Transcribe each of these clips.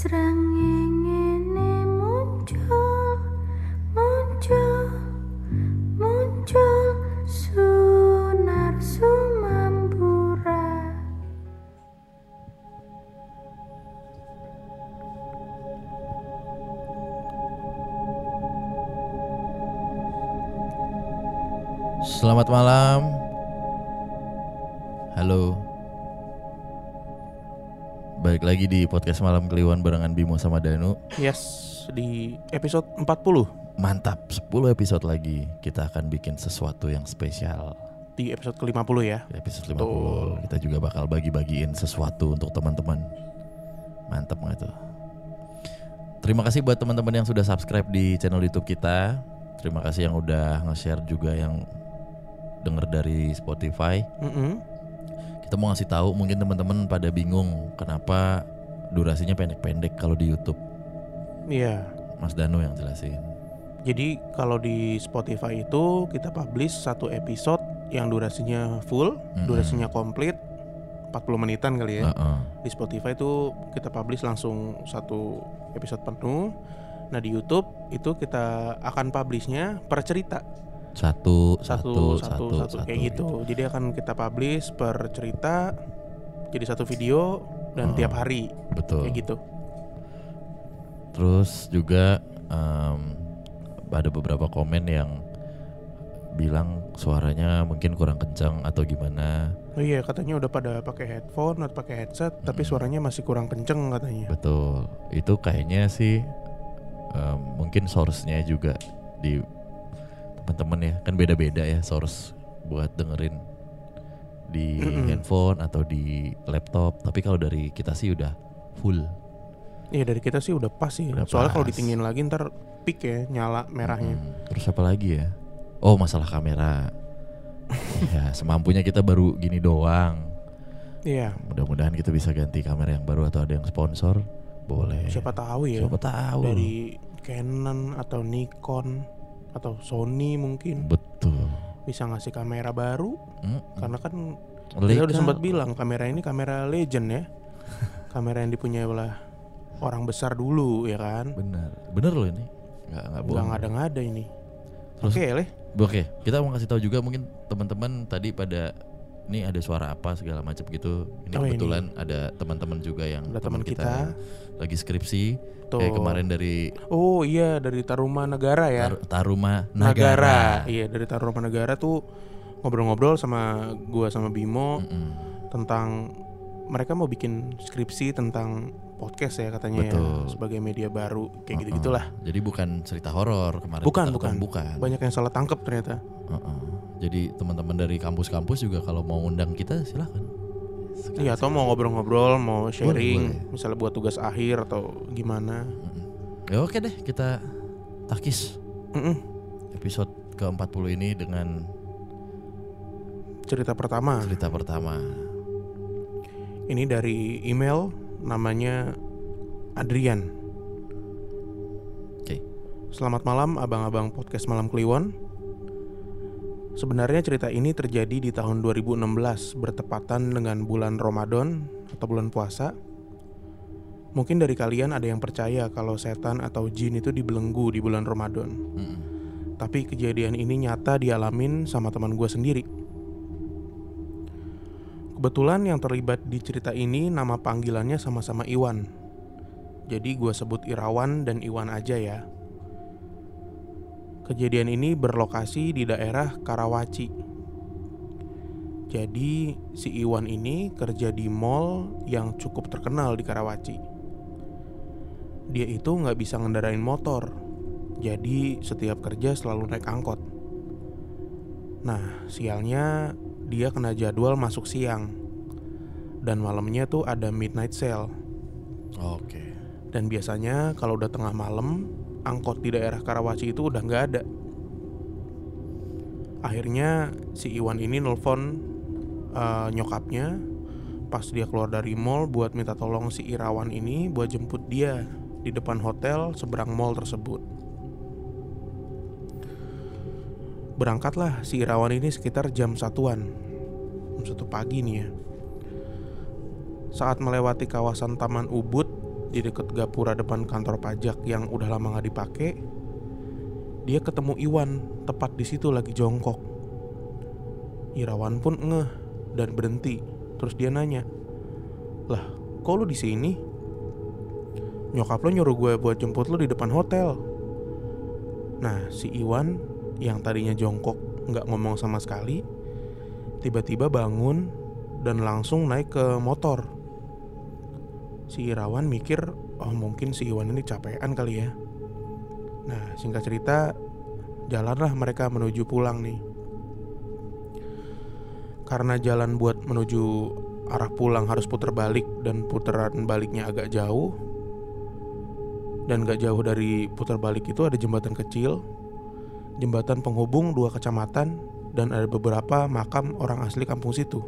ស្រាំង lagi di podcast Malam Kliwon barengan Bimo sama Danu. Yes, di episode 40 Mantap, 10 episode lagi kita akan bikin sesuatu yang spesial. Di episode ke-50 ya Di episode 50 Betul. kita juga bakal bagi-bagiin sesuatu untuk teman-teman. Mantap nggak tuh? Terima kasih buat teman-teman yang sudah subscribe di channel YouTube kita. Terima kasih yang udah nge-share juga yang denger dari Spotify. Mm-mm. Kita mau ngasih tahu mungkin teman-teman pada bingung kenapa durasinya pendek-pendek kalau di YouTube. Iya Mas Danu yang jelasin. Jadi kalau di Spotify itu kita publish satu episode yang durasinya full Mm-mm. Durasinya komplit 40 menitan kali ya Heeh. Di Spotify itu kita publish langsung satu episode penuh Nah di YouTube itu kita akan publishnya per cerita Satu, satu satu, satu, satu, kayak gitu. Jadi akan kita publish per cerita jadi satu video dan Oh, tiap hari Betul. kayak gitu. Terus juga em, ada beberapa komen yang bilang suaranya mungkin kurang kencang atau gimana. Oh iya katanya udah pada pakai headphone atau pakai headset tapi Mm-mm. suaranya masih kurang kenceng katanya. Betul. Itu kayaknya sih em, mungkin source-nya juga di teman-teman ya. Kan beda-beda ya source buat dengerin di Mm-mm. handphone atau di laptop. Tapi kalau dari kita sih udah full. Iya dari kita sih udah pas sih. Udah Soalnya kalau pas. ditinggiin lagi ntar peak ya nyala merahnya. Mm, Terus apa lagi ya? Oh masalah kamera. ya semampunya kita baru gini doang. Iya. Mudah-mudahan kita bisa ganti kamera yang baru atau ada yang sponsor. Boleh. Siapa tahu ya Siapa tahu. dari Canon atau Nikon atau Sony mungkin Betul. bisa ngasih kamera baru Mm, karena kan Leica. Kita udah sempat bilang kamera ini kamera legend ya. kamera yang dipunyai oleh orang besar dulu ya kan. Bener, bener loh ini. Nggak nggak bohong. ngada-ngada ini. Terus- Oke, Leh. Oke, kita mau kasih tahu juga mungkin teman-teman tadi pada ini ada suara apa segala macam gitu. Ini Oh, ini. kebetulan ada teman-teman juga yang Ada teman kita. yang lagi skripsi. Tuh. Kayak kemarin dari Oh iya dari Taruma Negara ya. Tar- Taruma Nagara. Iya, dari Taruma Negara tuh ngobrol-ngobrol sama gua sama Bimo Mm-mm. tentang mereka mau bikin skripsi tentang podcast ya katanya Betul. ya sebagai media baru kayak Uh-uh. gitu-gitulah. Jadi bukan cerita horor kemarin. Bukan, kita bukan. bukan. Banyak yang salah tangkap ternyata. Uh-uh. Jadi teman-teman dari kampus-kampus juga kalau mau undang kita silahkan. Iya, atau mau ngobrol-ngobrol, mau sharing, boleh. misalnya buat tugas akhir atau gimana. Ya oke deh kita takis Mm-mm. episode ke-40 ini dengan Cerita pertama. cerita pertama. Ini dari email namanya Adrian. Oke. Selamat malam abang-abang podcast Malam Kliwon. Sebenarnya cerita ini terjadi di tahun 2016 bertepatan dengan bulan Ramadan atau bulan puasa. Mungkin dari kalian ada yang percaya kalau setan atau jin itu dibelenggu di bulan Ramadan. Mm-mm. Tapi kejadian ini nyata dialamin sama teman gue sendiri. Kebetulan yang terlibat di cerita ini nama panggilannya sama-sama Iwan. Jadi gue sebut Irawan dan Iwan aja ya. Kejadian ini berlokasi di daerah Karawaci. Jadi si Iwan ini kerja di mall yang cukup terkenal di Karawaci. Dia itu nggak bisa ngendarain motor, jadi setiap kerja selalu naik angkot. Nah, sialnya dia kena jadwal masuk siang. Dan malamnya tuh ada midnight sale. Oke. Dan biasanya kalau udah tengah malam, angkot di daerah Karawaci itu udah nggak ada. Akhirnya si Iwan ini nelpon eh, nyokapnya pas dia keluar dari mall buat minta tolong si Irawan ini buat jemput dia di depan hotel seberang mall tersebut. Berangkatlah si Irawan ini sekitar jam satuan, jam satu pagi nih ya. Saat melewati kawasan Taman Ubud di deket gapura depan kantor pajak yang udah lama nggak dipakai, dia ketemu Iwan tepat di situ lagi jongkok. Irawan pun ngeh dan berhenti. Terus dia nanya, lah kok lu di sini? Nyokap lo nyuruh gue buat jemput lu di depan hotel. Nah si Iwan yang tadinya jongkok nggak ngomong sama sekali, tiba-tiba bangun dan langsung naik ke motor. Si Irawan mikir, oh mungkin si Iwan ini capean kali ya. Nah singkat cerita, jalanlah mereka menuju pulang nih. Karena jalan buat menuju arah pulang harus putar balik dan putaran baliknya agak jauh. Dan gak jauh dari putar balik itu ada jembatan kecil, jembatan penghubung dua kecamatan dan ada beberapa makam orang asli kampung situ.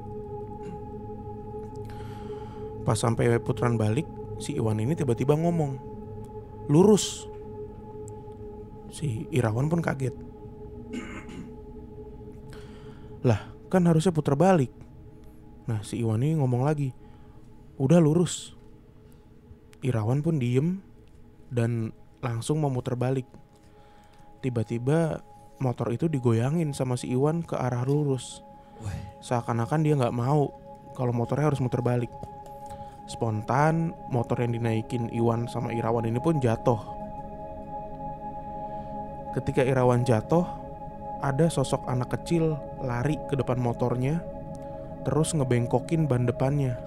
Pas sampai putaran balik, si Iwan ini tiba-tiba ngomong, lurus. Si Irawan pun kaget. lah, kan harusnya putar balik. Nah, si Iwan ini ngomong lagi, udah lurus. Irawan pun diem dan langsung mau muter balik. Tiba-tiba motor itu digoyangin sama si Iwan ke arah lurus. Seakan-akan dia nggak mau kalau motornya harus muter balik. Spontan motor yang dinaikin Iwan sama Irawan ini pun jatuh. Ketika Irawan jatuh, ada sosok anak kecil lari ke depan motornya, terus ngebengkokin ban depannya.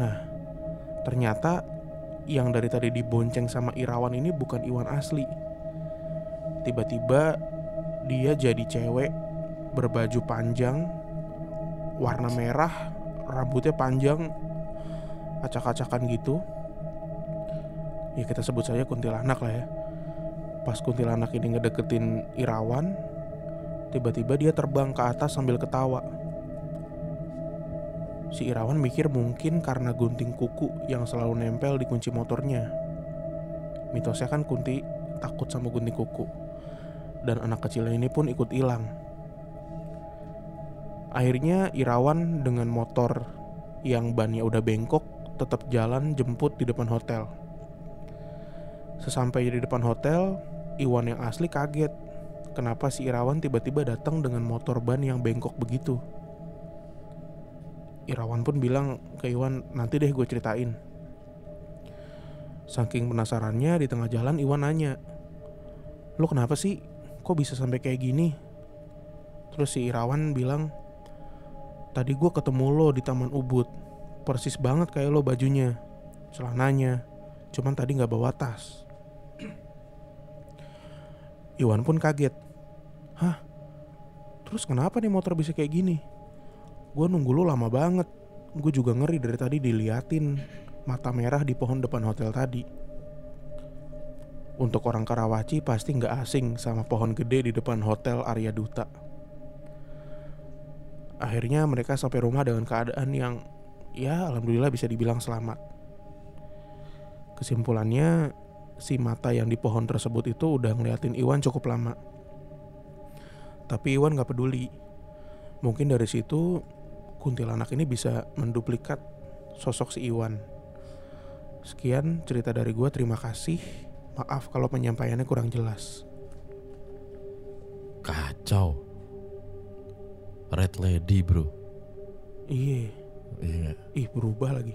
Nah, ternyata yang dari tadi dibonceng sama Irawan ini bukan Iwan asli. Tiba-tiba dia jadi cewek berbaju panjang, warna merah, rambutnya panjang, acak-acakan gitu. Ya kita sebut saja kuntilanak lah ya. Pas kuntilanak ini ngedeketin Irawan, tiba-tiba dia terbang ke atas sambil ketawa. Si Irawan mikir mungkin karena gunting kuku yang selalu nempel di kunci motornya. Mitosnya kan Kunti takut sama gunting kuku. Dan anak kecil ini pun ikut hilang. Akhirnya Irawan dengan motor yang bannya udah bengkok tetap jalan jemput di depan hotel. Sesampai di depan hotel, Iwan yang asli kaget. Kenapa si Irawan tiba-tiba datang dengan motor ban yang bengkok begitu? Irawan pun bilang ke Iwan, nanti deh gue ceritain. Saking penasarannya di tengah jalan Iwan nanya, lo kenapa sih? Kok bisa sampai kayak gini? Terus si Irawan bilang, tadi gue ketemu lo di Taman Ubud, persis banget kayak lo bajunya, celananya, cuman tadi nggak bawa tas. Iwan pun kaget, hah? Terus kenapa nih motor bisa kayak gini? Gue nunggu lo lama banget. Gue juga ngeri dari tadi diliatin mata merah di pohon depan hotel tadi. Untuk orang Karawaci pasti nggak asing sama pohon gede di depan hotel Arya Duta. Akhirnya mereka sampai rumah dengan keadaan yang ya alhamdulillah bisa dibilang selamat. Kesimpulannya si mata yang di pohon tersebut itu udah ngeliatin Iwan cukup lama. Tapi Iwan gak peduli. Mungkin dari situ kuntilanak ini bisa menduplikat sosok si Iwan. Sekian cerita dari gue, terima kasih. Maaf kalau penyampaiannya kurang jelas. Kacau. Red Lady bro. Iya, Iya ih berubah lagi.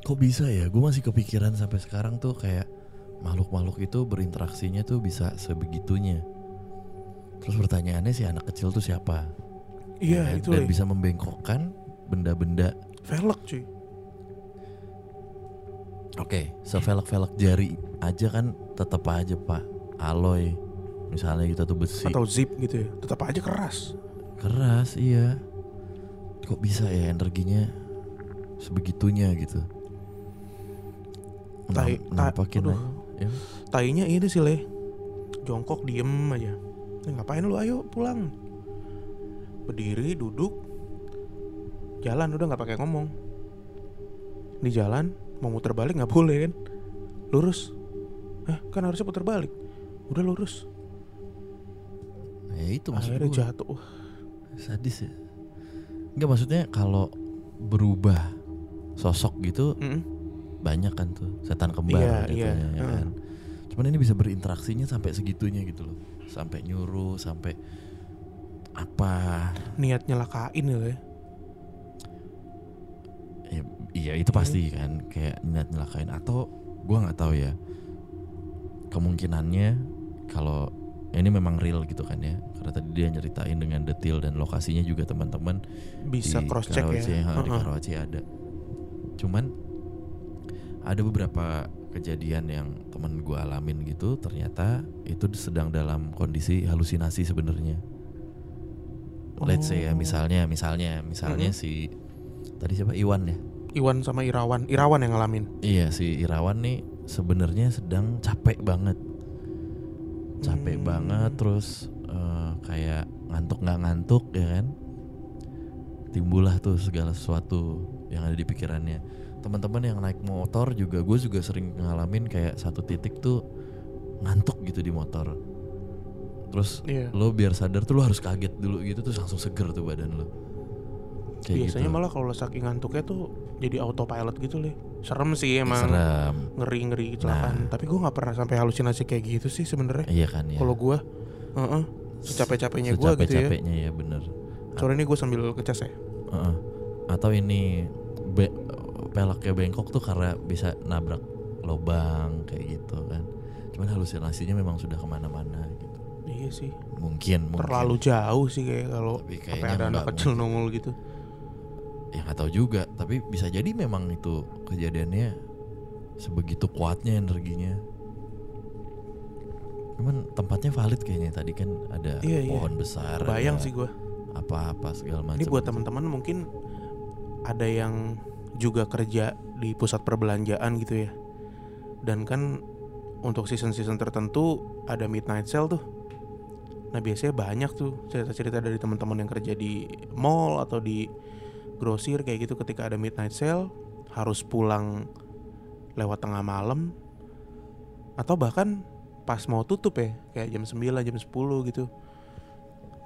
Kok bisa ya? Gue masih kepikiran sampai sekarang tuh kayak makhluk-makhluk itu berinteraksinya tuh bisa sebegitunya. Terus pertanyaannya si anak kecil tuh siapa? Iya Ya, itu dan bisa membengkokkan benda-benda. Velg cuy. Oke, sevelek-velek jari aja kan tetap aja pak. Alloy, misalnya kita tuh besi Atau zip gitu ya. Tetap aja keras. Keras, iya. Kok bisa ya energinya sebegitunya gitu? Tai- Nam- ta- nampakin aja. Ya. Tainya ini sih leh. Jongkok diem aja. Eh, ngapain lu ayo pulang. Berdiri duduk. Jalan udah nggak pakai ngomong. Di jalan mau muter balik nggak boleh kan? Lurus. Eh kan harusnya putar balik. Udah lurus. Ya itu maksud Akhirnya gue. jatuh. Sadis ya. Enggak maksudnya kalau berubah sosok gitu mm-mm. banyak kan tuh setan kembar Iya, gitu iya. ya Heeh. kan. Cuman ini bisa berinteraksinya sampai segitunya gitu loh. Sampai nyuruh, sampai apa? Niat nyelakain gitu ya. Ya, iya itu pasti kan kayak niat nyelakain atau gua nggak tahu ya. Kemungkinannya kalau ini memang real gitu kan ya. Karena tadi dia nyeritain dengan detail dan lokasinya juga teman-teman Bisa di cross check Karawaci, ya. ha, di Heeh. Karawaci ada. Cuman ada beberapa kejadian yang temen gue alamin gitu ternyata itu sedang dalam kondisi halusinasi sebenarnya. Let's say ya Oh. misalnya misalnya misalnya Mm-mm. si tadi siapa Iwan ya? Iwan sama Irawan, Irawan yang ngalamin. Iya si Irawan nih sebenarnya sedang capek banget, capek Hmm. banget terus eh, kayak ngantuk nggak ngantuk ya kan? Timbullah tuh segala sesuatu yang ada di pikirannya. Teman-teman yang naik motor juga gue juga sering ngalamin kayak satu titik tuh ngantuk gitu di motor. Terus Iya. lo biar sadar tuh lo harus kaget dulu gitu terus langsung seger tuh badan lo. Kayak Biasanya gitu. malah kalau saking ngantuknya tuh jadi autopilot gitu leh. Serem sih emang. serem. Ngeri ngeri kecelakaan. Tapi gue nggak pernah sampai halusinasi kayak gitu sih sebenarnya. Iya kan ya. Kalau gue, heeh, secapek-capeknya gue gitu ya. Secapek-capeknya ya bener. Sore ini gue sambil ngecas ya. Heeh. Atau ini be- pelaknya bengkok tuh karena bisa nabrak lubang kayak gitu kan. Cuman halusinasinya memang sudah ke mana-mana gitu. Iya sih. Mungkin, mungkin. Terlalu jauh sih kayak kalau kayaknya ada anak kecil nongol gitu. Ya nggak tahu juga. Tapi bisa jadi memang itu kejadiannya sebegitu kuatnya energinya. Cuman tempatnya valid kayaknya tadi kan ada Iya, iya. pohon besar. Bayang sih gue. Apa-apa segala macam. Ini buat teman-teman mungkin ada yang juga kerja di pusat perbelanjaan gitu ya. Dan kan untuk season-season tertentu ada midnight sale tuh. Nah biasanya banyak tuh cerita-cerita dari teman-teman yang kerja di mall atau di grosir kayak gitu ketika ada midnight sale harus pulang lewat tengah malam atau bahkan pas mau tutup ya kayak jam 9 jam 10 gitu.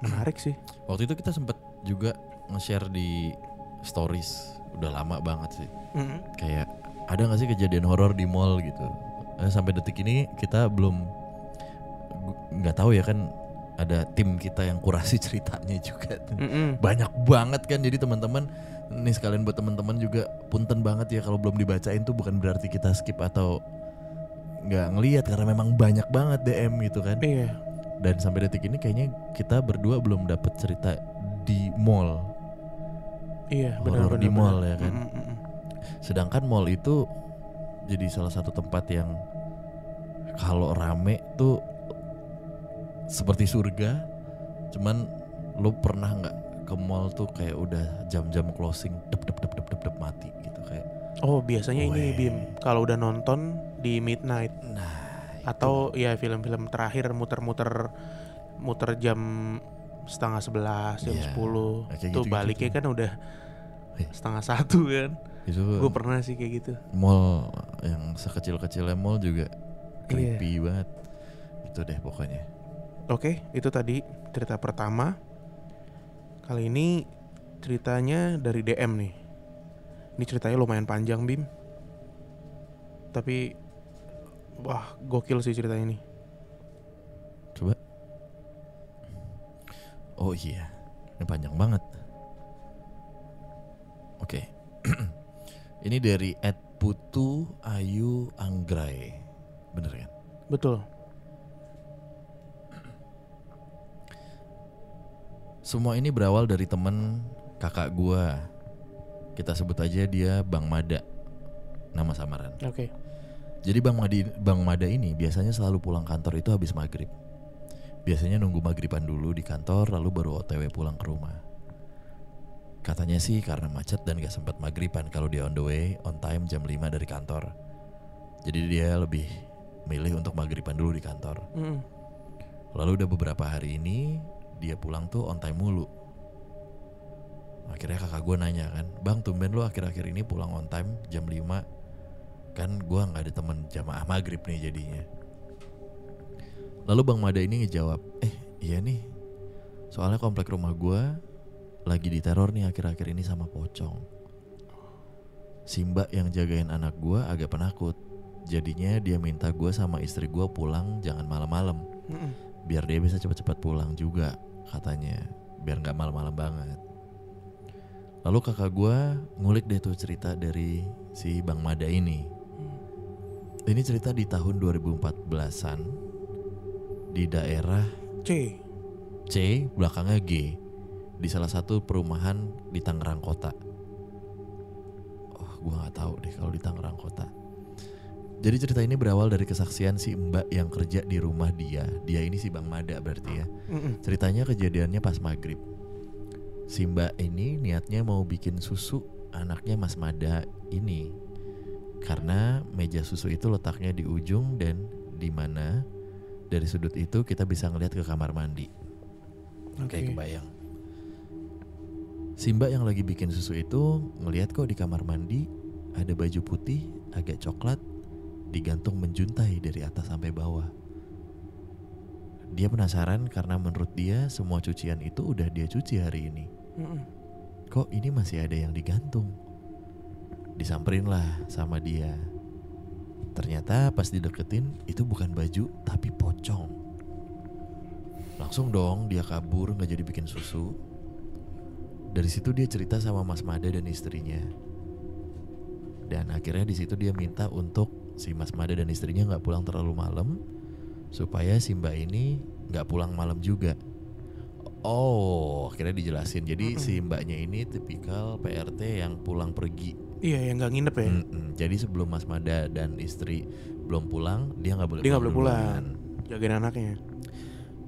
Menarik sih. Waktu itu kita sempat juga nge-share di stories udah lama banget sih. Mm-mm. Kayak ada nggak sih kejadian horor di mall gitu? Eh, sampai detik ini kita belum nggak tahu ya kan ada tim kita yang kurasi ceritanya juga. tuh. Mm-mm. Banyak banget kan jadi teman-teman nih sekalian buat teman-teman juga punten banget ya kalau belum dibacain tuh bukan berarti kita skip atau nggak ngelihat karena memang banyak banget DM gitu kan. Iya. Dan sampai detik ini kayaknya kita berdua belum dapet cerita di mall. Iya, Horor benar di mall ya kan. Mm, mm, mm. Sedangkan mall itu jadi salah satu tempat yang kalau rame tuh seperti surga. Cuman lo pernah nggak ke mall tuh kayak udah jam-jam closing dep dep dep dep dep, dep mati gitu kayak. Oh, biasanya ini Weh. Bim, kalau udah nonton di midnight Nah, atau ya film-film terakhir muter-muter muter jam setengah sebelas jam Iya, sepuluh kayak tuh gitu-gitu baliknya tuh. kan udah setengah satu kan itu gue pernah sih kayak gitu mall yang sekecil-kecilnya mall juga Iya. creepy banget. Itu deh pokoknya. Oke itu tadi cerita pertama. Kali ini ceritanya dari DM nih. Ini ceritanya lumayan panjang Bim. Tapi wah gokil sih cerita ini Coba. Oh iya, ini panjang banget. Oke, ini dari Ed Putu Ayu Anggrai, bener kan? betul Semua ini berawal dari temen kakak gua. Kita sebut aja dia Bang Mada, nama samaran. oke Jadi Bang Madi, Bang Mada ini biasanya selalu pulang kantor itu habis maghrib. Biasanya nunggu maghriban dulu di kantor lalu baru OTW pulang ke rumah. Katanya sih karena macet dan gak sempat maghriban kalau dia on the way on time jam 5 dari kantor. Jadi dia lebih milih untuk maghriban dulu di kantor. Mm. Lalu udah beberapa hari ini dia pulang tuh on time mulu. Akhirnya kakak gue nanya kan, Bang tumben lu akhir-akhir ini pulang on time jam 5 Kan gua nggak ada temen jamaah maghrib nih jadinya Lalu Bang Mada ini ngejawab, eh iya nih Soalnya komplek rumah gua lagi diteror nih akhir-akhir ini sama pocong si mbak yang jagain anak gua agak penakut. Jadinya dia minta gua sama istri gua pulang jangan malam-malam. Biar dia bisa cepat-cepat pulang juga katanya. Biar nggak malam-malam banget. Lalu kakak gua ngulik deh tuh cerita dari si Bang Mada ini. Ini cerita di tahun 2014-an di daerah C. C belakangnya G di salah satu perumahan di Tangerang Kota. Oh, gua nggak tahu deh kalau di Tangerang Kota. Jadi cerita ini berawal dari kesaksian si Mbak yang kerja di rumah dia. Dia ini si Bang Mada berarti ya. Mm-mm. Ceritanya kejadiannya pas maghrib. Si Mbak ini niatnya mau bikin susu anaknya Mas Mada ini. Karena meja susu itu letaknya di ujung dan di mana dari sudut itu kita bisa ngeliat ke kamar mandi. Oke. Kayak kebayang. Si Mbak yang lagi bikin susu itu ngeliat kok di kamar mandi ada baju putih agak coklat digantung menjuntai dari atas sampai bawah. Dia penasaran karena menurut dia semua cucian itu udah dia cuci hari ini. Mm-mm. Kok ini masih ada yang digantung? Disamperin lah sama dia. Ternyata pas dideketin itu bukan baju tapi pocong. Langsung dong dia kabur nggak jadi bikin susu. Dari situ dia cerita sama Mas Mada dan istrinya. Dan akhirnya di situ dia minta untuk si Mas Mada dan istrinya nggak pulang terlalu malam supaya si Mbak ini nggak pulang malam juga. Oh, akhirnya dijelasin. Jadi si Mbaknya ini tipikal PRT yang pulang pergi. Iya, yang nggak nginep ya. Mm-mm. Jadi sebelum Mas Mada dan istri belum pulang, dia nggak boleh Dia nggak boleh duluan. Jagain anaknya.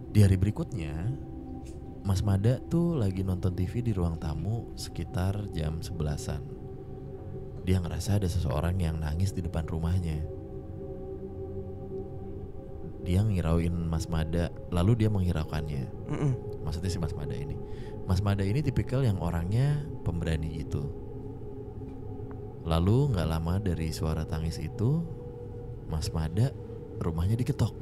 Di hari berikutnya, Mas Mada tuh lagi nonton TV di ruang tamu sekitar jam 11-an. Dia ngerasa ada seseorang yang nangis di depan rumahnya. Dia ngirauin Mas Mada, lalu dia menghiraukannya. Mm-mm. Maksudnya si Mas Mada ini. Mas Mada ini tipikal yang orangnya pemberani gitu. Lalu nggak lama dari suara tangis itu, Mas Mada rumahnya diketok.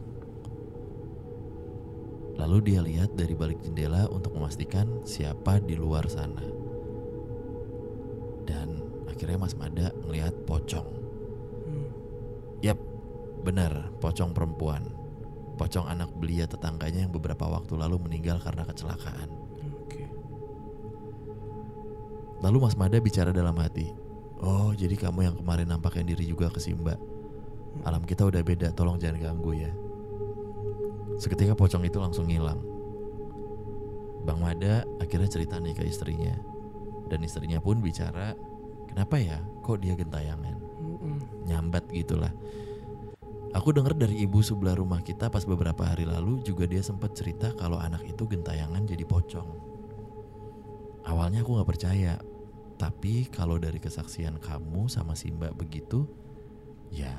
Lalu dia lihat dari balik jendela untuk memastikan siapa di luar sana. Akhirnya Mas Mada ngelihat pocong. Hmm. Yap, benar, pocong perempuan. Pocong anak belia tetangganya yang beberapa waktu lalu meninggal karena kecelakaan. Lalu Mas Mada bicara dalam hati. Oh, jadi kamu yang kemarin nampakkan diri juga ke Simba. Alam kita udah beda, tolong jangan ganggu ya. Seketika pocong itu langsung ngilang. Bang Mada akhirnya cerita nih ke istrinya. Dan istrinya pun bicara, kenapa ya kok dia gentayangan? Mm-mm. Nyambat gitulah. Aku dengar dari ibu sebelah rumah kita pas beberapa hari lalu juga dia sempat cerita kalau anak itu gentayangan jadi pocong. Awalnya aku nggak percaya, tapi kalau dari kesaksian kamu sama Simba begitu, ya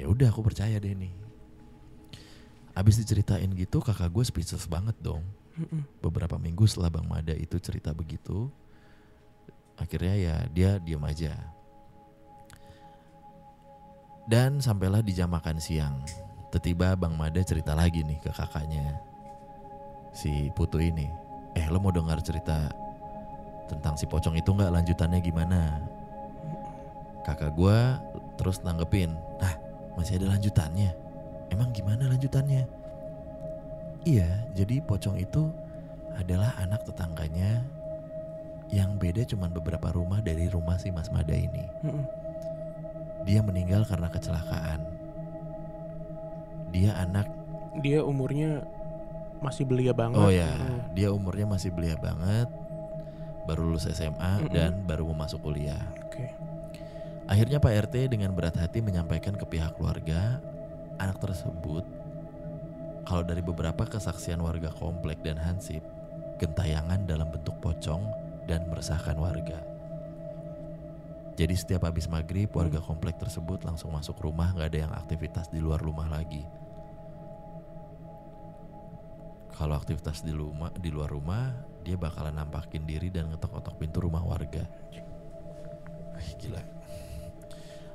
ya udah aku percaya deh nih. Abis diceritain gitu kakak gue speechless banget dong. Mm-mm. Beberapa minggu setelah Bang Mada itu cerita begitu, akhirnya ya dia diam aja. Dan sampailah di jam makan siang. Tiba Bang Mada cerita lagi nih ke kakaknya si Putu ini. Eh lo mau dengar cerita tentang si pocong itu nggak lanjutannya gimana? Kakak gua terus nanggepin, ah masih ada lanjutannya. Emang gimana lanjutannya? Iya, jadi pocong itu adalah anak tetangganya yang beda cuman beberapa rumah dari rumah si Mas Mada ini. Mm-mm. Dia meninggal karena kecelakaan. Dia anak Dia umurnya masih belia banget. Oh ya, Mm. dia umurnya masih belia banget. Baru lulus SMA Mm-mm. dan baru mau masuk kuliah. Oke. Akhirnya Pak RT dengan berat hati menyampaikan ke pihak keluarga anak tersebut kalau dari beberapa kesaksian warga komplek dan hansip, gentayangan dalam bentuk pocong dan meresahkan warga. Jadi setiap habis maghrib warga komplek tersebut langsung masuk rumah nggak ada yang aktivitas di luar rumah lagi. Kalau aktivitas di rumah di luar rumah dia bakalan nampakin diri dan ngetok-ngetok pintu rumah warga. Gila.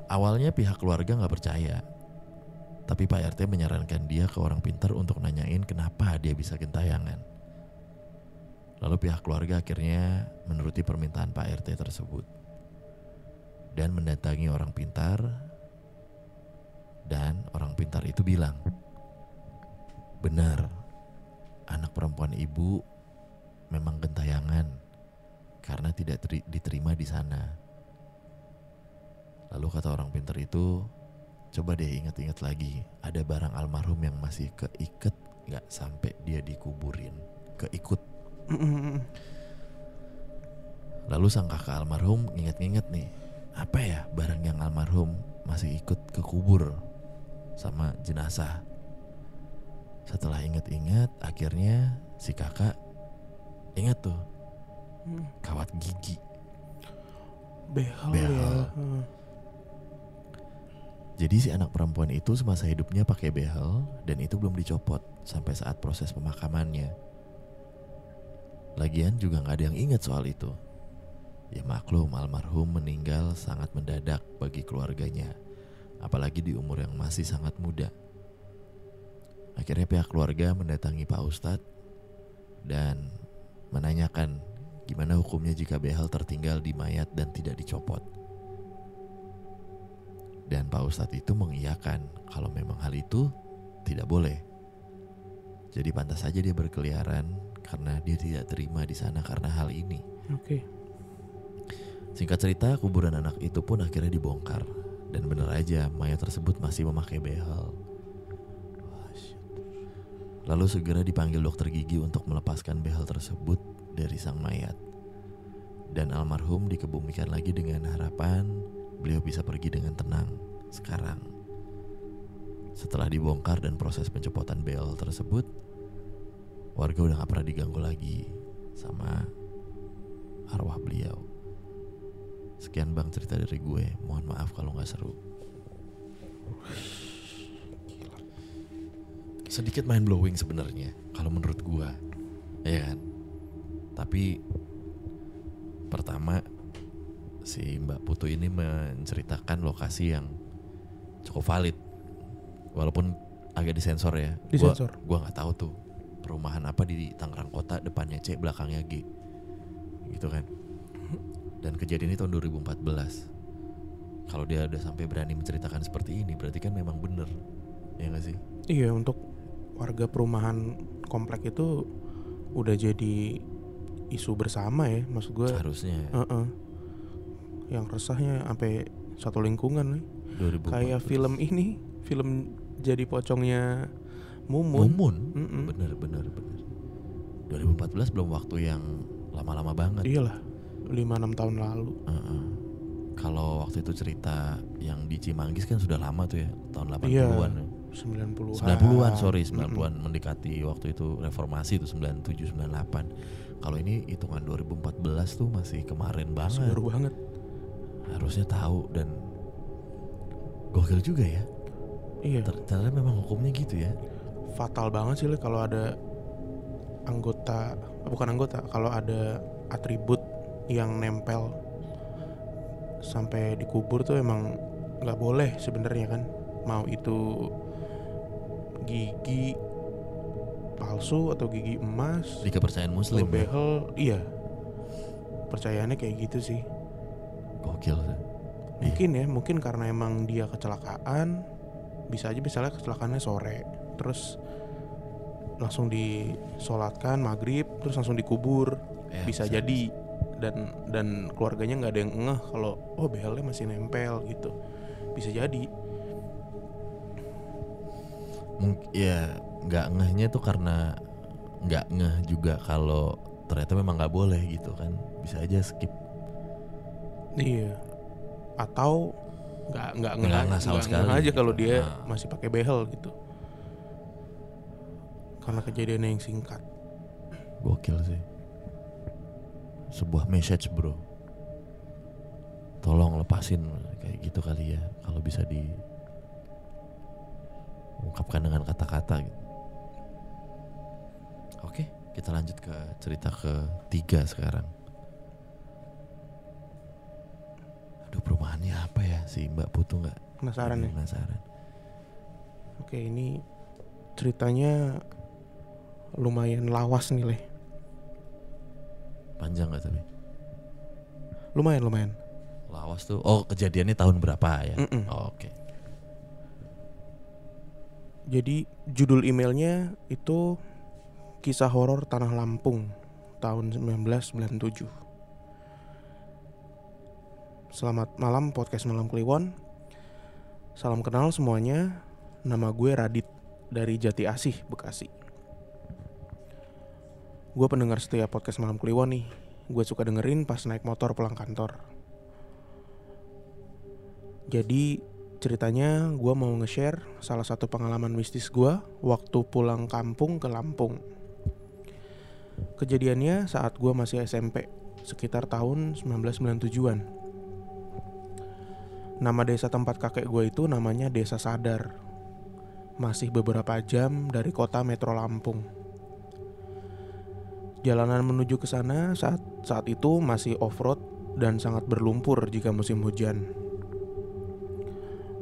Awalnya pihak keluarga nggak percaya, tapi Pak RT menyarankan dia ke orang pintar untuk nanyain kenapa dia bisa gentayangan. Lalu pihak keluarga akhirnya menuruti permintaan Pak RT tersebut. dan mendatangi orang pintar dan orang pintar itu bilang benar anak perempuan ibu memang gentayangan karena tidak teri- diterima di sana lalu kata orang pintar itu coba deh ingat-ingat lagi ada barang almarhum yang masih keiket nggak sampai dia dikuburin keikut. Lalu sang kakak almarhum inget-inget nih Apa ya barang yang almarhum masih ikut ke kubur sama jenazah Setelah inget-inget akhirnya si kakak inget tuh Hmm. kawat gigi Behel, Behel. ya. Hmm. Jadi si anak perempuan itu semasa hidupnya pakai behel dan itu belum dicopot sampai saat proses pemakamannya. Lagian juga nggak ada yang ingat soal itu. Ya maklum almarhum meninggal sangat mendadak bagi keluarganya, apalagi di umur yang masih sangat muda. Akhirnya pihak keluarga mendatangi Pak Ustadz dan menanyakan gimana hukumnya jika behel tertinggal di mayat dan tidak dicopot. Dan Pak Ustadz itu mengiyakan kalau memang hal itu tidak boleh. Jadi pantas saja dia berkeliaran karena dia tidak terima di sana karena hal ini. Oke. Singkat cerita, kuburan anak itu pun akhirnya dibongkar. Dan benar aja, mayat tersebut masih memakai behel. Lalu segera dipanggil dokter gigi untuk melepaskan behel tersebut dari sang mayat. Dan almarhum dikebumikan lagi dengan harapan beliau bisa pergi dengan tenang sekarang. Setelah dibongkar dan proses pencopotan behel tersebut, warga udah gak pernah diganggu lagi sama arwah beliau. Sekian bang cerita dari gue. Mohon maaf kalau nggak seru. Sedikit mind blowing sebenarnya kalau menurut gue, ya kan. Tapi pertama si Mbak Putu ini menceritakan lokasi yang cukup valid, walaupun agak disensor ya. Disensor. Gua nggak tahu tuh perumahan apa di Tangerang Kota depannya C belakangnya G, gitu kan. Dan kejadian ini tahun 2014. Kalau dia udah sampai berani menceritakan seperti ini, berarti kan memang bener, ya nggak sih? Iya untuk warga perumahan komplek itu udah jadi isu bersama ya maksud gue. Seharusnya Heeh. Yang resahnya sampai satu lingkungan nih. 2014. Kayak film ini, film jadi pocongnya Mumun. Mumun, Mm-mm. bener bener bener. 2014 belum waktu yang lama-lama banget. Iyalah, 5-6 tahun lalu. Heeh. Kalau waktu itu cerita yang di Cimanggis kan sudah lama tuh ya, tahun 80-an. Iya. ya. 90-an. 90-an sorry 90-an Mm-mm. mendekati waktu itu reformasi itu 97 98. Kalau ini hitungan 2014 tuh masih kemarin Masih banget. baru banget. Harusnya tahu dan gokil juga ya. Iya. Ter- Ternyata memang hukumnya gitu ya. Fatal banget sih kalau ada anggota bukan anggota kalau ada atribut yang nempel sampai dikubur tuh emang nggak boleh sebenarnya kan mau itu gigi palsu atau gigi emas Di kepercayaan muslim ya. behel iya percayaannya kayak gitu sih Gokil sih. mungkin ya mungkin karena emang dia kecelakaan bisa aja misalnya kecelakaannya sore terus langsung disolatkan maghrib terus langsung dikubur. Ya, bisa jadi. dan dan keluarganya nggak ada yang ngeh kalau oh behelnya masih nempel gitu. Bisa jadi. Mung- ya nggak ngehnya tuh karena nggak ngeh juga kalau ternyata memang nggak boleh gitu kan. Bisa aja skip. Iya. Atau nggak nggak ngeh Nggak nggak aja gitu. kalau dia Nah. masih pakai behel gitu karena kejadiannya yang singkat. Gokil sih. Sebuah message bro. Tolong lepasin kayak gitu kali ya kalau bisa di ungkapkan dengan kata-kata gitu. Oke kita lanjut ke cerita ketiga sekarang. Aduh perumahannya apa ya? Si Mbak Putu nggak? Penasaran ya? penasaran. Oke ini ceritanya lumayan lawas nih leh panjang nggak tapi lumayan lumayan Lawas tuh. Oh, kejadiannya tahun berapa ya? Oh, Oke. Jadi judul emailnya itu kisah horor Tanah Lampung tahun 1997. Selamat malam podcast Malam Kliwon. Salam kenal semuanya. Nama gue Radit dari Jati Asih, Bekasi. Gue pendengar setia podcast Malam Kliwon nih. Gue suka dengerin pas naik motor pulang kantor. Jadi ceritanya gue mau nge-share salah satu pengalaman mistis gue waktu pulang kampung ke Lampung. Kejadiannya saat gue masih SMP, sekitar tahun 1997-an. Nama desa tempat kakek gue itu namanya Desa Sadar. Masih beberapa jam dari kota Metro Lampung. Jalanan menuju ke sana saat saat itu masih off-road dan sangat berlumpur jika musim hujan.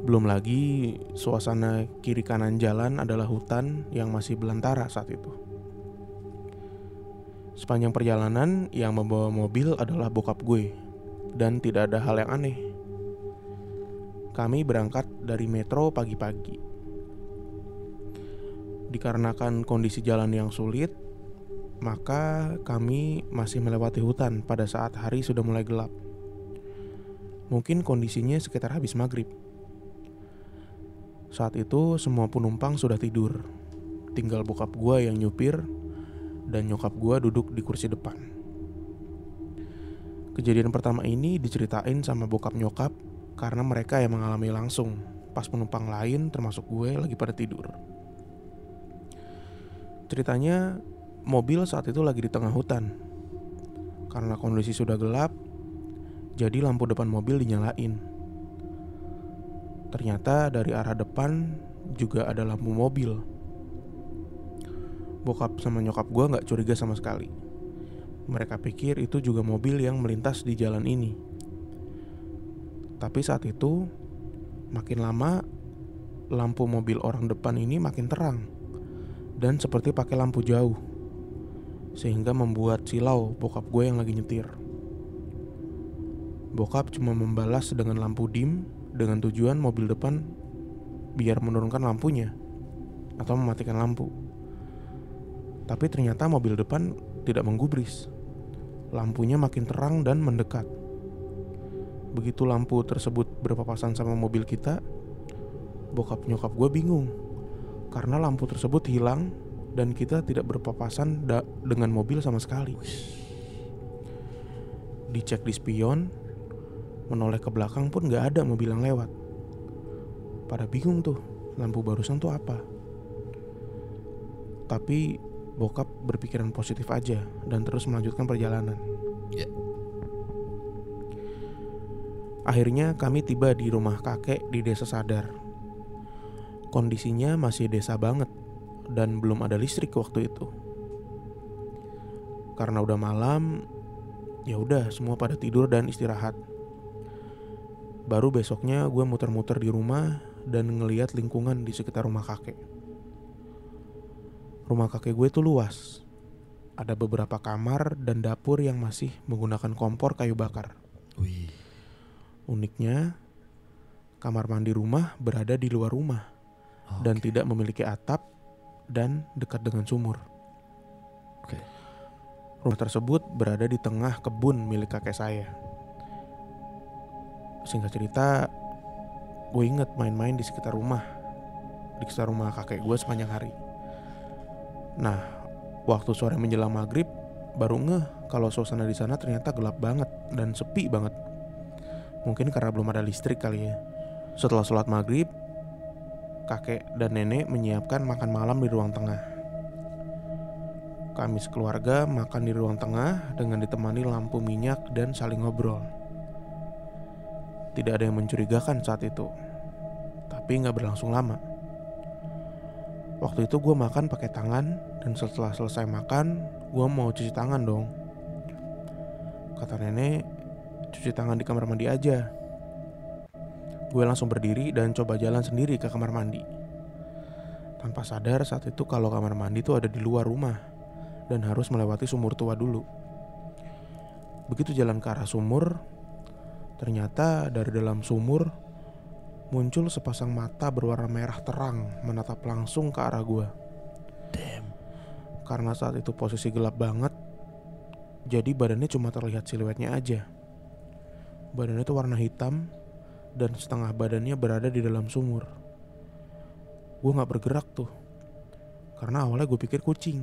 Belum lagi suasana kiri kanan jalan adalah hutan yang masih belantara saat itu. Sepanjang perjalanan yang membawa mobil adalah bokap gue dan tidak ada hal yang aneh. Kami berangkat dari metro pagi-pagi. Dikarenakan kondisi jalan yang sulit, maka kami masih melewati hutan pada saat hari sudah mulai gelap. Mungkin kondisinya sekitar habis maghrib. Saat itu semua penumpang sudah tidur. Tinggal bokap gua yang nyupir dan nyokap gua duduk di kursi depan. Kejadian pertama ini diceritain sama bokap nyokap karena mereka yang mengalami langsung pas penumpang lain termasuk gue lagi pada tidur. Ceritanya mobil saat itu lagi di tengah hutan. Karena kondisi sudah gelap, jadi lampu depan mobil dinyalain. Ternyata dari arah depan juga ada lampu mobil. Bokap sama nyokap gue nggak curiga sama sekali. Mereka pikir itu juga mobil yang melintas di jalan ini. Tapi saat itu, makin lama lampu mobil orang depan ini makin terang dan seperti pakai lampu jauh, sehingga membuat silau bokap gue yang lagi nyetir. Bokap cuma membalas dengan lampu dim dengan tujuan mobil depan biar menurunkan lampunya atau mematikan lampu. Tapi ternyata mobil depan tidak menggubris. Lampunya makin terang dan mendekat. Begitu lampu tersebut berpapasan sama mobil kita, bokap nyokap gue bingung karena lampu tersebut hilang dan kita tidak berpapasan da- dengan mobil sama sekali. Dicek di spion, menoleh ke belakang pun gak ada mobil yang lewat. Pada bingung tuh, lampu barusan tuh apa? Tapi bokap berpikiran positif aja dan terus melanjutkan perjalanan. Ya. Akhirnya kami tiba di rumah kakek di desa Sadar. Kondisinya masih desa banget dan belum ada listrik waktu itu. Karena udah malam, ya udah semua pada tidur dan istirahat. Baru besoknya gue muter-muter di rumah dan ngeliat lingkungan di sekitar rumah kakek. Rumah kakek gue tuh luas. Ada beberapa kamar dan dapur yang masih menggunakan kompor kayu bakar. Wih. Uniknya, kamar mandi rumah berada di luar rumah dan tidak memiliki atap dan dekat dengan sumur. Oke. Rumah tersebut berada di tengah kebun milik kakek saya. Singkat cerita, gue inget main-main di sekitar rumah, di sekitar rumah kakek gue sepanjang hari. Nah, waktu sore menjelang maghrib, baru ngeh kalau suasana di sana ternyata gelap banget dan sepi banget. Mungkin karena belum ada listrik kali ya. Setelah sholat maghrib, kakek dan nenek menyiapkan makan malam di ruang tengah. Kami sekeluarga makan di ruang tengah dengan ditemani lampu minyak dan saling ngobrol. Tidak ada yang mencurigakan saat itu, tapi nggak berlangsung lama. Waktu itu gue makan pakai tangan dan setelah selesai makan, gue mau cuci tangan dong. Kata nenek, cuci tangan di kamar mandi aja. Gue langsung berdiri dan coba jalan sendiri ke kamar mandi. Tanpa sadar saat itu kalau kamar mandi itu ada di luar rumah dan harus melewati sumur tua dulu. Begitu jalan ke arah sumur, Ternyata dari dalam sumur muncul sepasang mata berwarna merah terang menatap langsung ke arah gua. Damn. Karena saat itu posisi gelap banget, jadi badannya cuma terlihat siluetnya aja. Badannya itu warna hitam dan setengah badannya berada di dalam sumur. Gue nggak bergerak tuh, karena awalnya gue pikir kucing.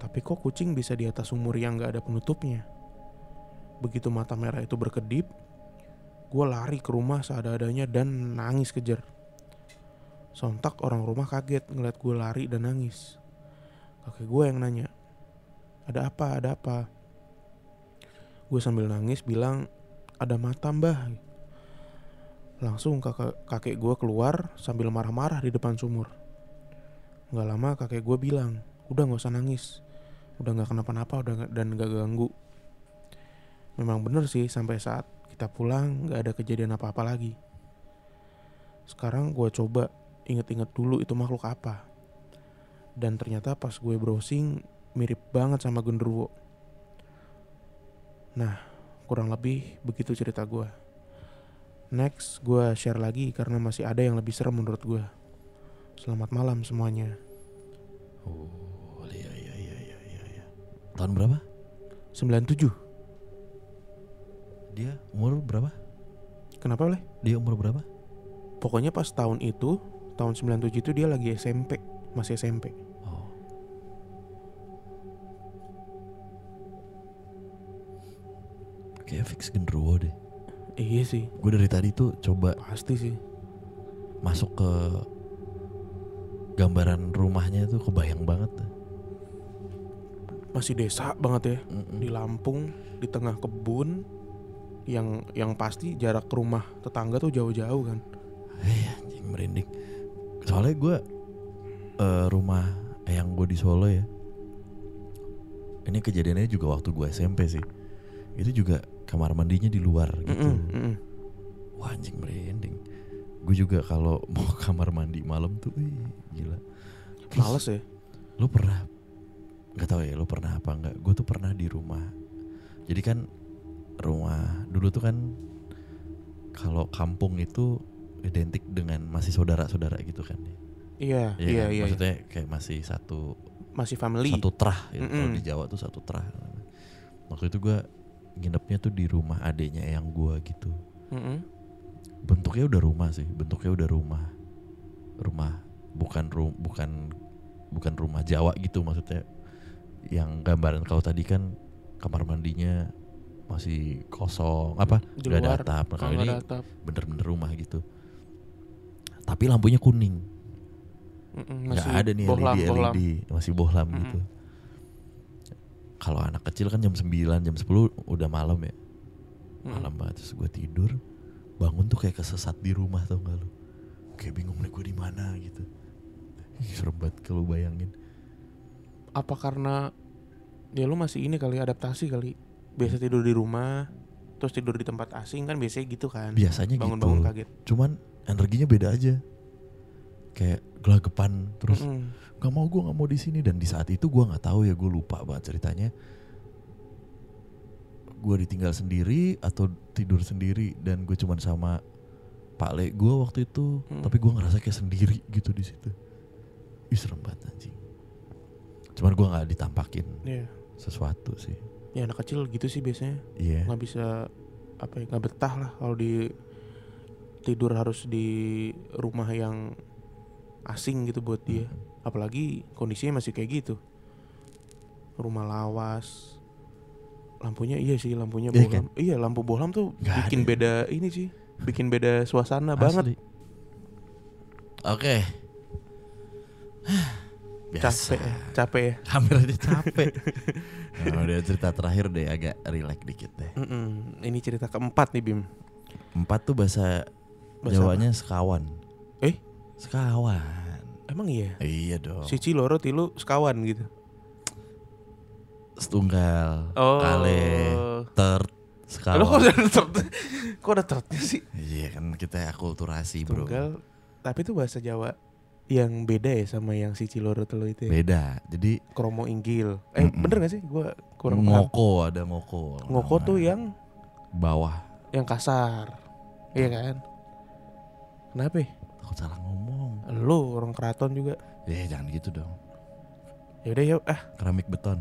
Tapi kok kucing bisa di atas sumur yang nggak ada penutupnya? Begitu mata merah itu berkedip, gue lari ke rumah seadanya dan nangis kejar. Sontak orang rumah kaget ngeliat gue lari dan nangis. Kakek gue yang nanya, ada apa, ada apa? Gue sambil nangis bilang, ada mata mbah. Langsung kakek, kakek gue keluar sambil marah-marah di depan sumur. Gak lama kakek gue bilang, udah gak usah nangis. Udah gak kenapa-napa udah nggak- dan gak ganggu. Memang bener sih sampai saat kita pulang gak ada kejadian apa-apa lagi. Sekarang gue coba inget-inget dulu itu makhluk apa. Dan ternyata pas gue browsing mirip banget sama genderuwo. Nah, kurang lebih begitu cerita gue. Next, gue share lagi karena masih ada yang lebih serem menurut gue. Selamat malam semuanya. Oh, iya iya iya iya iya. iya. Tahun berapa? 97. Dia umur berapa? Kenapa oleh? Dia umur berapa? Pokoknya pas tahun itu, tahun 97 itu dia lagi SMP, masih SMP. Oh. Kayak fix genderuwo deh. Iya sih, Gue dari tadi tuh coba pasti sih. masuk ke gambaran rumahnya tuh kebayang banget. Masih desa banget ya. Mm-mm. Di Lampung, di tengah kebun. Yang yang pasti jarak ke rumah tetangga tuh jauh-jauh kan. Eh, anjing merinding. Soalnya gue eh, rumah yang gue di Solo ya. Ini kejadiannya juga waktu gue SMP sih. Itu juga kamar mandinya di luar gitu. Mm-mm, mm-mm. Wah anjing merinding. Gue juga kalau mau kamar mandi malam tuh, wih, gila. Males ya. Lu pernah nggak tahu ya, lu pernah apa nggak? Gue tuh pernah di rumah. Jadi kan rumah dulu tuh kan kalau kampung itu identik dengan masih saudara-saudara gitu kan. Iya, Iya iya, kan? iya. iya. Maksudnya kayak masih satu Masih family. satu terah gitu. Kalau Mm-mm. di Jawa tuh satu terah. Waktu itu gue nginepnya tuh di rumah adenya yang gue gitu. Mm-mm. bentuknya udah rumah sih bentuknya udah rumah rumah bukan ru bukan bukan rumah Jawa gitu maksudnya yang gambaran kalau tadi kan kamar mandinya masih kosong apa Di nggak ada atap nah, kalau ini bener-bener rumah gitu tapi lampunya kuning Mm-mm, nggak masih ada nih bohlam, LED bohlam. LED masih bohlam Mm-mm. gitu kalau anak kecil kan jam 9 jam 10 udah malam ya Mm-mm. malam banget terus gue tidur bangun tuh kayak kesesat di rumah tau gak lu kayak bingung nih gue di mana gitu serem banget kalau bayangin Apa karena ya lu masih ini kali adaptasi kali. Biasa tidur di rumah, terus tidur di tempat asing kan biasanya gitu kan. biasanya Bangun-bangun gitu kaget. cuman energinya beda aja kayak gelagapan terus nggak mau gue nggak mau di sini. Dan di saat itu gue nggak tahu ya gue lupa banget ceritanya. Gue ditinggal sendiri atau tidur sendiri dan gue cuman sama Pak Le gue waktu itu. Hmm. tapi gue ngerasa kayak sendiri gitu di situ. Ih serem banget anjing. Cuman gue nggak ditampakin Iya. sesuatu sih. Ya anak kecil gitu sih biasanya. iya. Nggak bisa apa ya nggak betah lah kalau di tidur harus di rumah yang asing gitu buat dia. Mm-mm. apalagi kondisinya masih kayak gitu. Rumah lawas. Lampunya iya sih lampunya Iya bohlam. iya lampu bohlam tuh Nggak bikin ada. beda ini sih bikin beda suasana banget. Asli. oke. Biasa. capek capek ya? Hampir aja capek. Nah, udah cerita terakhir deh agak relax dikit deh. Mm-mm. ini cerita keempat nih Bim. Empat tuh bahasa Bahasa Jawanya sekawan. Eh? Sekawan. Emang iya? Iya dong. Cici loro tilu sekawan gitu. Setunggal oh. Kale ter Lo kok sekawan udah tert? Kok udah tertnya sih? Iya kan kita akulturasi bro. Tunggal Tapi itu bahasa Jawa Yang beda ya sama yang si Ciloro Telo itu ya? Beda. Jadi Kromo Inggil. Eh Mm-mm. bener gak sih? Gua kurang paham. Ngoko ada ngoko. Ngoko nama tuh yang bawah. yang kasar. Iya kan? Kenapa? Takut salah ngomong. Lu orang keraton juga. Ya jangan gitu dong. Ya udah yuk ah Keramik beton.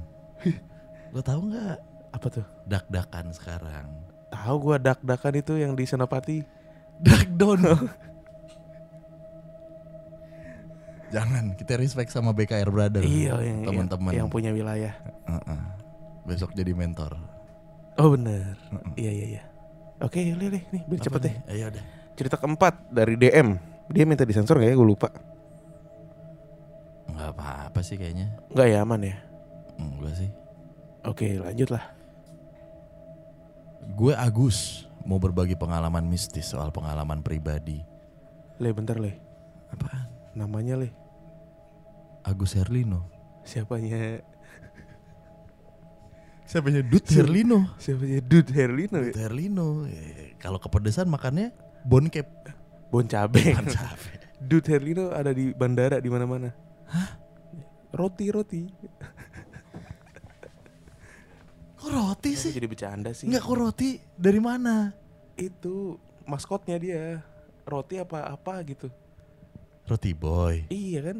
Lo tahu nggak? apa tuh? Dak-dakan sekarang. Tahu gua dak-dakan itu yang di Senopati. Dakdon. Jangan, kita respect sama BKR Brother. Iya yang teman-teman. yang, yang punya wilayah. Heeh. Besok jadi mentor. Oh bener. Heeh. Iya iya iya. Oke, Li, Li, nih biar cepet deh. Ayo deh. Cerita keempat dari DM. Dia minta disensor gak ya? Gue lupa. Nggak apa-apa sih kayaknya. Enggak ya aman ya. Enggak sih. Oke, lanjut lah. Gue Agus mau berbagi pengalaman mistis soal pengalaman pribadi. Le bentar le. Apaan? Namanya le. Agus Herlino. Siapanya? Siapanya Dut? Herlino? Siapanya Dude Herlino Dut ya? Herlino. Eh, Kalau kepedesan makannya boncap. Bon cabe. Bukan cabe. Dude Herlino ada di bandara di mana-mana. Roti roti. Kok roti sih? jadi bercanda sih? Enggak kok roti dari mana? Itu maskotnya dia. Roti apa apa gitu. Roti boy. Iya kan?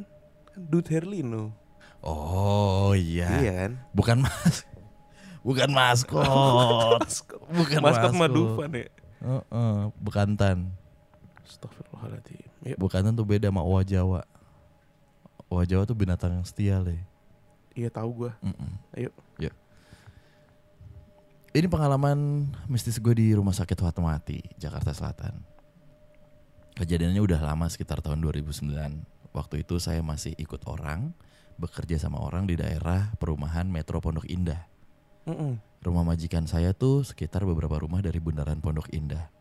Dude Herlino. Oh iya. Iya kan? Bukan mas. Bukan maskot. Bukan Maskot maskot. Madufan ya. Heeh, bekantan. Astagfirullahaladzim. Yuk. Bekantan tuh beda sama owa Jawa. Owa Jawa tuh binatang yang setia, Le. Iya tahu gua. Mm-mm. Ayo. Yuk. Ini pengalaman mistis gue di Rumah Sakit Fatmawati, Jakarta Selatan. Kejadiannya udah lama sekitar tahun 2009. Waktu itu saya masih ikut orang, bekerja sama orang di daerah perumahan Metro Pondok Indah. Mm-mm. Rumah majikan saya tuh sekitar beberapa rumah dari bundaran Pondok Indah.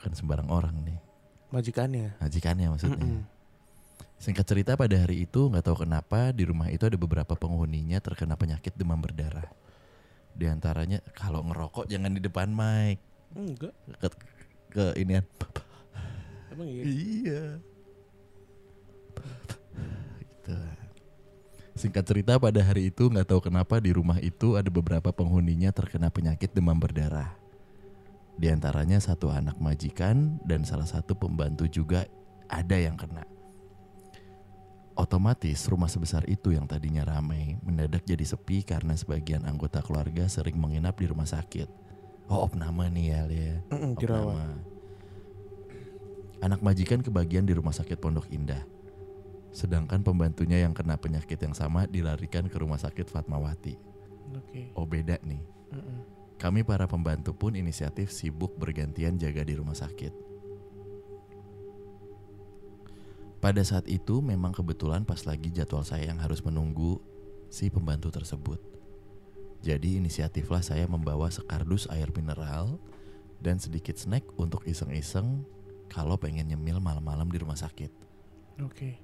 Bukan sembarang orang nih, Majikannya. majikannya maksudnya. Mm-mm. Singkat cerita pada hari itu nggak tahu kenapa di rumah itu ada beberapa penghuninya terkena penyakit demam berdarah. Di antaranya kalau ngerokok jangan di depan mic Enggak. ke, ke inian. Emang iya. Iya. Gitu. Singkat cerita pada hari itu nggak tahu kenapa di rumah itu ada beberapa penghuninya terkena penyakit demam berdarah. Di antaranya satu anak majikan dan salah satu pembantu juga ada yang kena. Otomatis rumah sebesar itu yang tadinya ramai mendadak jadi sepi karena sebagian anggota keluarga sering menginap di rumah sakit. Oh opname nih ya Lia. Dirawat. Opname. Anak majikan kebagian di rumah sakit Pondok Indah. Sedangkan pembantunya yang kena penyakit yang sama dilarikan ke rumah sakit Fatmawati. Oke. Oh beda nih. Mm-mm. Kami para pembantu pun inisiatif sibuk bergantian jaga di rumah sakit. Pada saat itu memang kebetulan pas lagi jadwal saya yang harus menunggu si pembantu tersebut. Jadi inisiatiflah saya membawa sekardus air mineral dan sedikit snack untuk iseng-iseng kalau pengen nyemil malam-malam di rumah sakit. Oke.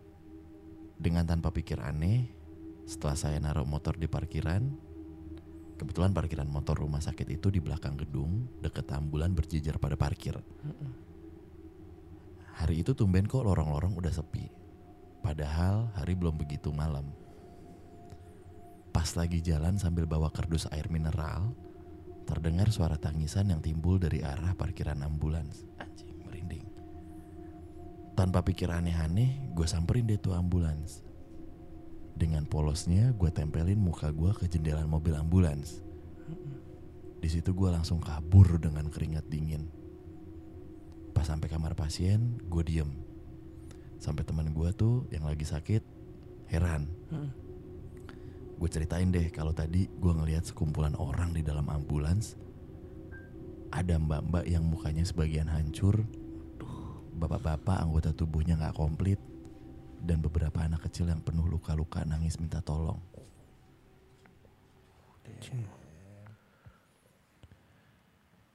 Dengan tanpa pikir aneh, setelah saya naruh motor di parkiran, kebetulan parkiran motor rumah sakit itu di belakang gedung, deket ambulan berjejer pada parkir. Hari itu tumben kok lorong-lorong udah sepi. Padahal hari belum begitu malam. Pas lagi jalan sambil bawa kardus air mineral, terdengar suara tangisan yang timbul dari arah parkiran ambulans. Anjing, merinding. Tanpa pikir aneh-aneh, gue samperin deh tuh ambulans. Dengan polosnya, gue tempelin muka gue ke jendela mobil ambulans. Di situ gue langsung kabur dengan keringat dingin. Pas sampai kamar pasien, gue diem. Sampai teman gue tuh yang lagi sakit heran. Mm-mm. Gue ceritain deh kalau tadi gue ngelihat sekumpulan orang di dalam ambulans. Ada mbak-mbak yang mukanya sebagian hancur, bapak-bapak anggota tubuhnya nggak komplit, dan beberapa anak kecil yang penuh luka-luka nangis minta tolong.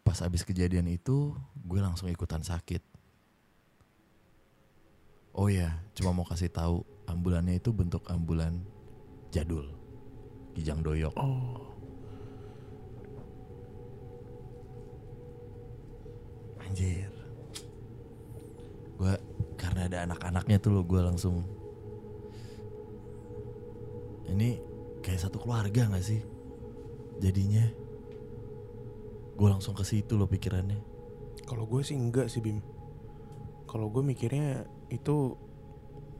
Pas abis kejadian itu, gue langsung ikutan sakit. Oh ya, cuma mau kasih tahu, ambulannya itu bentuk ambulan jadul, kijang doyok. Oh. Anjir. Gue karena ada anak-anaknya tuh lo, gue langsung. Ini kayak satu keluarga gak sih? Jadinya Gue langsung ke situ loh pikirannya. Kalau gue sih enggak sih Bim. Kalau gue mikirnya itu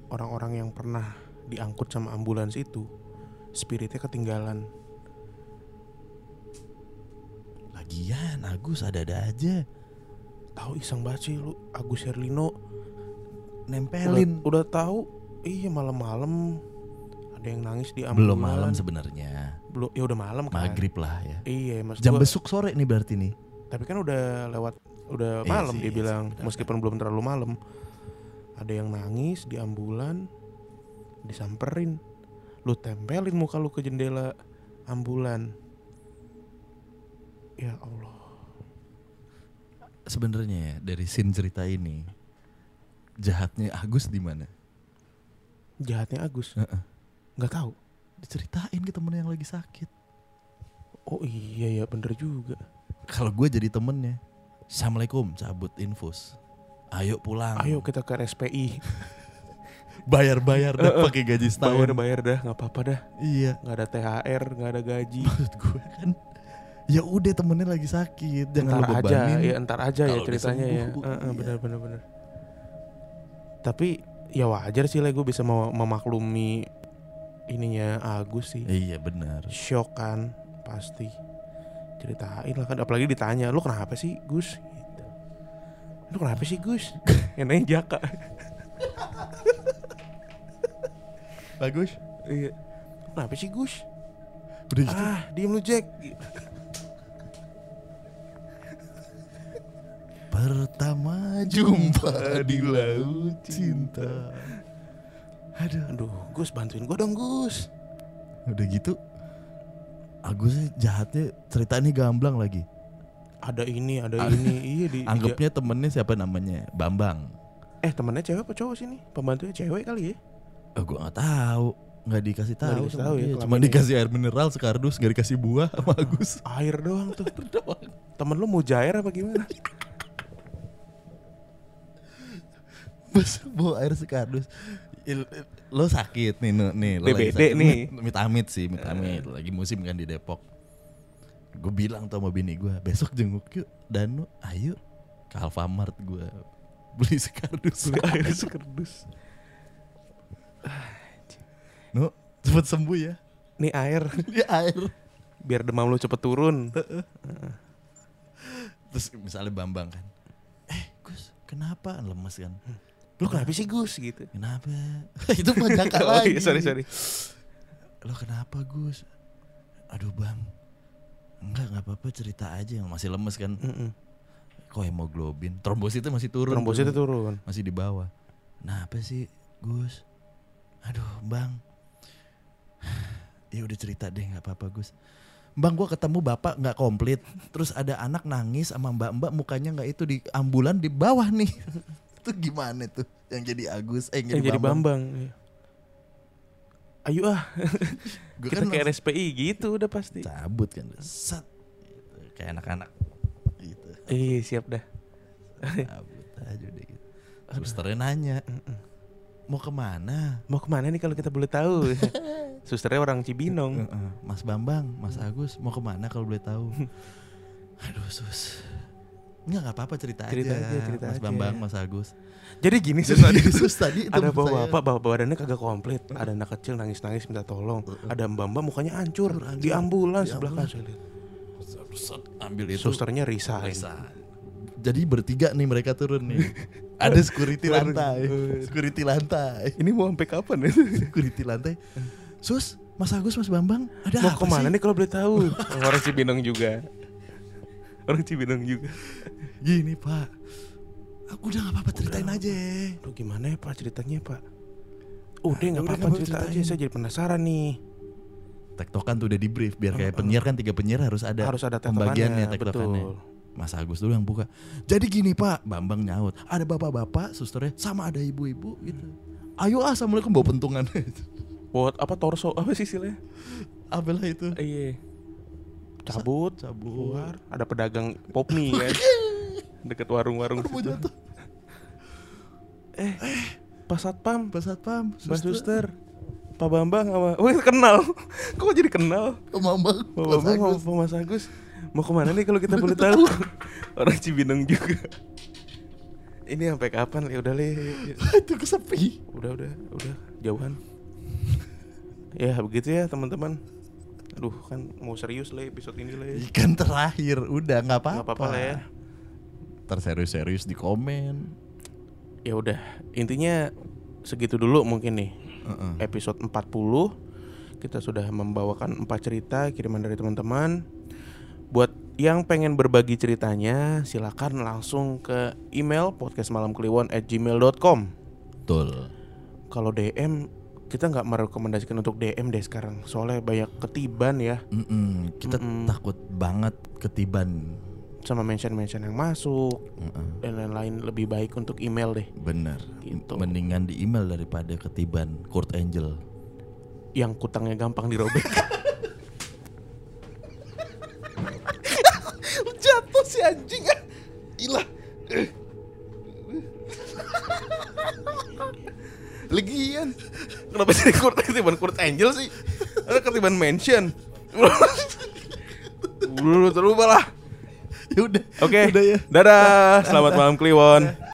orang-orang yang pernah diangkut sama ambulans itu spiritnya ketinggalan. Lagian Agus ada-ada aja Tahu iseng banget sih lu Agus Herlino nempelin. udah, udah tahu iya malam-malam ada yang nangis di ambulans. Belum malam sebenarnya. Belum ya udah malam kan. Maghrib lah ya. Iya, maksud Jam gua- besuk sore nih berarti nih. Tapi kan udah lewat udah Iya malam sih, dia iya bilang sih, meskipun belum terlalu malam. Ada yang nangis di ambulan disamperin. Lu tempelin muka lu ke jendela ambulan. Ya Allah. Sebenarnya ya dari scene cerita ini jahatnya Agus di mana? Jahatnya Agus. Heeh. nggak tahu. Diceritain ke temen yang lagi sakit. Oh iya ya bener juga. Kalau gue jadi temennya, Assalamualaikum, cabut infus. Ayo pulang. Ayo kita ke RSPI. bayar-bayar dah eh. pakai gaji setahun. Bayar bayar dah nggak apa-apa dah. Iya. nggak ada THR, nggak ada gaji. Maksud gue kan ya udah temennya lagi sakit, jangan entar lu aja, ya entar aja ya ceritanya ya. sembuh, Heeh, iya. bener bener bener. Tapi ya wajar sih lah gue bisa mem- memaklumi ininya Agus sih. Iya benar. Shock kan pasti. Ceritain lah kan apalagi ditanya, "Lu kenapa sih, Gus?" gitu. "Lu kenapa sih, Gus?" Yang nanya Jaka. Bagus. Iya. "Kenapa sih, Gus?" Udah gitu. Ah, diem lu, Jack. Pertama jumpa di laut cinta. Aduh. Aduh, Gus bantuin gue dong, Gus. Udah gitu Agusnya jahatnya cerita ini gamblang lagi. Ada ini, ada Ah. ini. Iya di Anggapnya temennya siapa namanya? Bambang. Eh temennya cewek apa cowok sih nih? Pembantunya cewek kali ya? Oh, gue nggak tahu. Nggak dikasih tahu. dikasih tahu ya, Cuma ini. dikasih air mineral sekardus, nggak dikasih buah sama Agus. Air doang tuh. Temen lu mau jair apa gimana? Mas bawa air sekardus. Il- Lo sakit nih, nih. Lo lagi sakit. nih. Mit amit sih, mit amit. Lagi musim kan di Depok. Gue bilang tuh sama bini gue, besok jenguk yuk. Danu, ayo ke Alfamart gue beli sekardus. air sekerdus. No, cepet sembuh ya. Nih air Dia air. biar demam lu cepet turun. Terus misalnya Bambang kan, eh Gus, kenapa lemes kan? Lu kenapa sih Gus gitu? Kenapa? Itu mah Oh lagi. iya, sorry sorry. Lo kenapa Gus? Aduh bang, enggak nggak apa-apa cerita aja yang masih lemes kan. Mm-mm. Kok hemoglobin? Trombositnya masih turun. Trombositnya turun. Masih di bawah. Nah apa sih Gus? Aduh bang. Ya udah cerita deh nggak apa-apa Gus. Bang gua ketemu bapak nggak komplit. Terus ada anak nangis sama mbak-mbak mukanya nggak itu di ambulan di bawah nih. itu gimana tuh yang jadi Agus? Eh yang Yang jadi, jadi Bambang. Bambang. iya. Ayo ah, Gua kita kan ke langsung RSPI gitu udah pasti. cabut kan. Set. Gitu. Kayak anak-anak. Gitu. Iya siap dah. Cabut aja udah gitu. Susternya nanya, mau ke mana? Mau ke mana nih kalau kita boleh tahu? Susternya orang Cibinong. Mas Bambang, Mas Agus mau ke mana kalau boleh tahu? Aduh sus. Enggak nggak apa-apa cerita, Cerita aja. aja, cerita Mas aja. Bambang, Mas Agus. Jadi gini sus Jadi tadi sus tadi itu ada saya- bapak-bapak bapak badannya kagak komplit ada anak kecil nangis-nangis minta tolong ada mbak-mbak mukanya hancur Hancur, di ambulans Di sebelah kanan ambil itu. susternya resign Resign. Jadi bertiga nih mereka turun nih. Ada security lantai. Security lantai. ini mau sampai kapan ya Security lantai. Sus, Mas Agus, Mas Bambang, ada mau apa ke mana sih? nih kalau boleh tahu orang Cibinong juga orang Cibinong juga Gini Pak, aku udah gak apa-apa ceritain Udah. aja. Aduh gimana ya pak ceritanya pak Udah Ah, nggak apa-apa nggak cerita apa-apa, aja ceritain. saya jadi penasaran nih Tektokan tuh udah di brief biar kayak penyiar kan tiga penyiar harus ada harus ada pembagiannya tektokannya tektokannya. betul Mas Agus dulu yang buka. Jadi gini Pak, Bambang nyaut. Ada bapak-bapak, susternya, sama ada ibu-ibu gitu. Ayo ah, assalamualaikum bawa pentungan. buat apa torso apa sih istilahnya Apalah itu. iya cabut. Cabut. keluar. Ada pedagang pop mie kan deket warung-warung situ. jatuh. eh pas satpam. Pak Satpam, Mbak suster. Pak Bambang sama Oh kenal. Kok jadi kenal? Mambang Pak Bambang sama Pak Mas Agus. Mau ke mana nih kalau kita boleh tahu? Orang Cibinong juga. Ini sampai kapan ya udah le. Itu kesepi. Udah udah udah. Jauhan. Ya begitu ya teman-teman Aduh kan mau serius le episode ini le Ikan terakhir Udah nggak apa-apa Nggak apa-apa lah ya. Terserius-serius di komen Ya udah intinya segitu dulu mungkin nih Heeh. episode 40 kita sudah membawakan empat cerita kiriman dari teman-teman. Buat yang pengen berbagi ceritanya, silakan langsung ke email podcastmalamkliwon@gmail.com. Betul Kalau DM kita nggak merekomendasikan untuk DM deh sekarang, soalnya banyak ketiban ya Mm-mm. Kita Mm-mm. takut banget ketiban sama mention-mention yang masuk Heeh. dan lain-lain. Lebih baik untuk email deh, Bener Gitu. Mendingan di email daripada ketiban Kurt Angel yang kutangnya gampang dirobek. Jatuh si anjing ah. Ilah Legian. Kenapa jadi Kurt ketiban Kurt Angel sih? Ada ketiban mention. Dulu terubah lah. Ya udah Oke. Udah ya Dadah. Selamat malam Kliwon.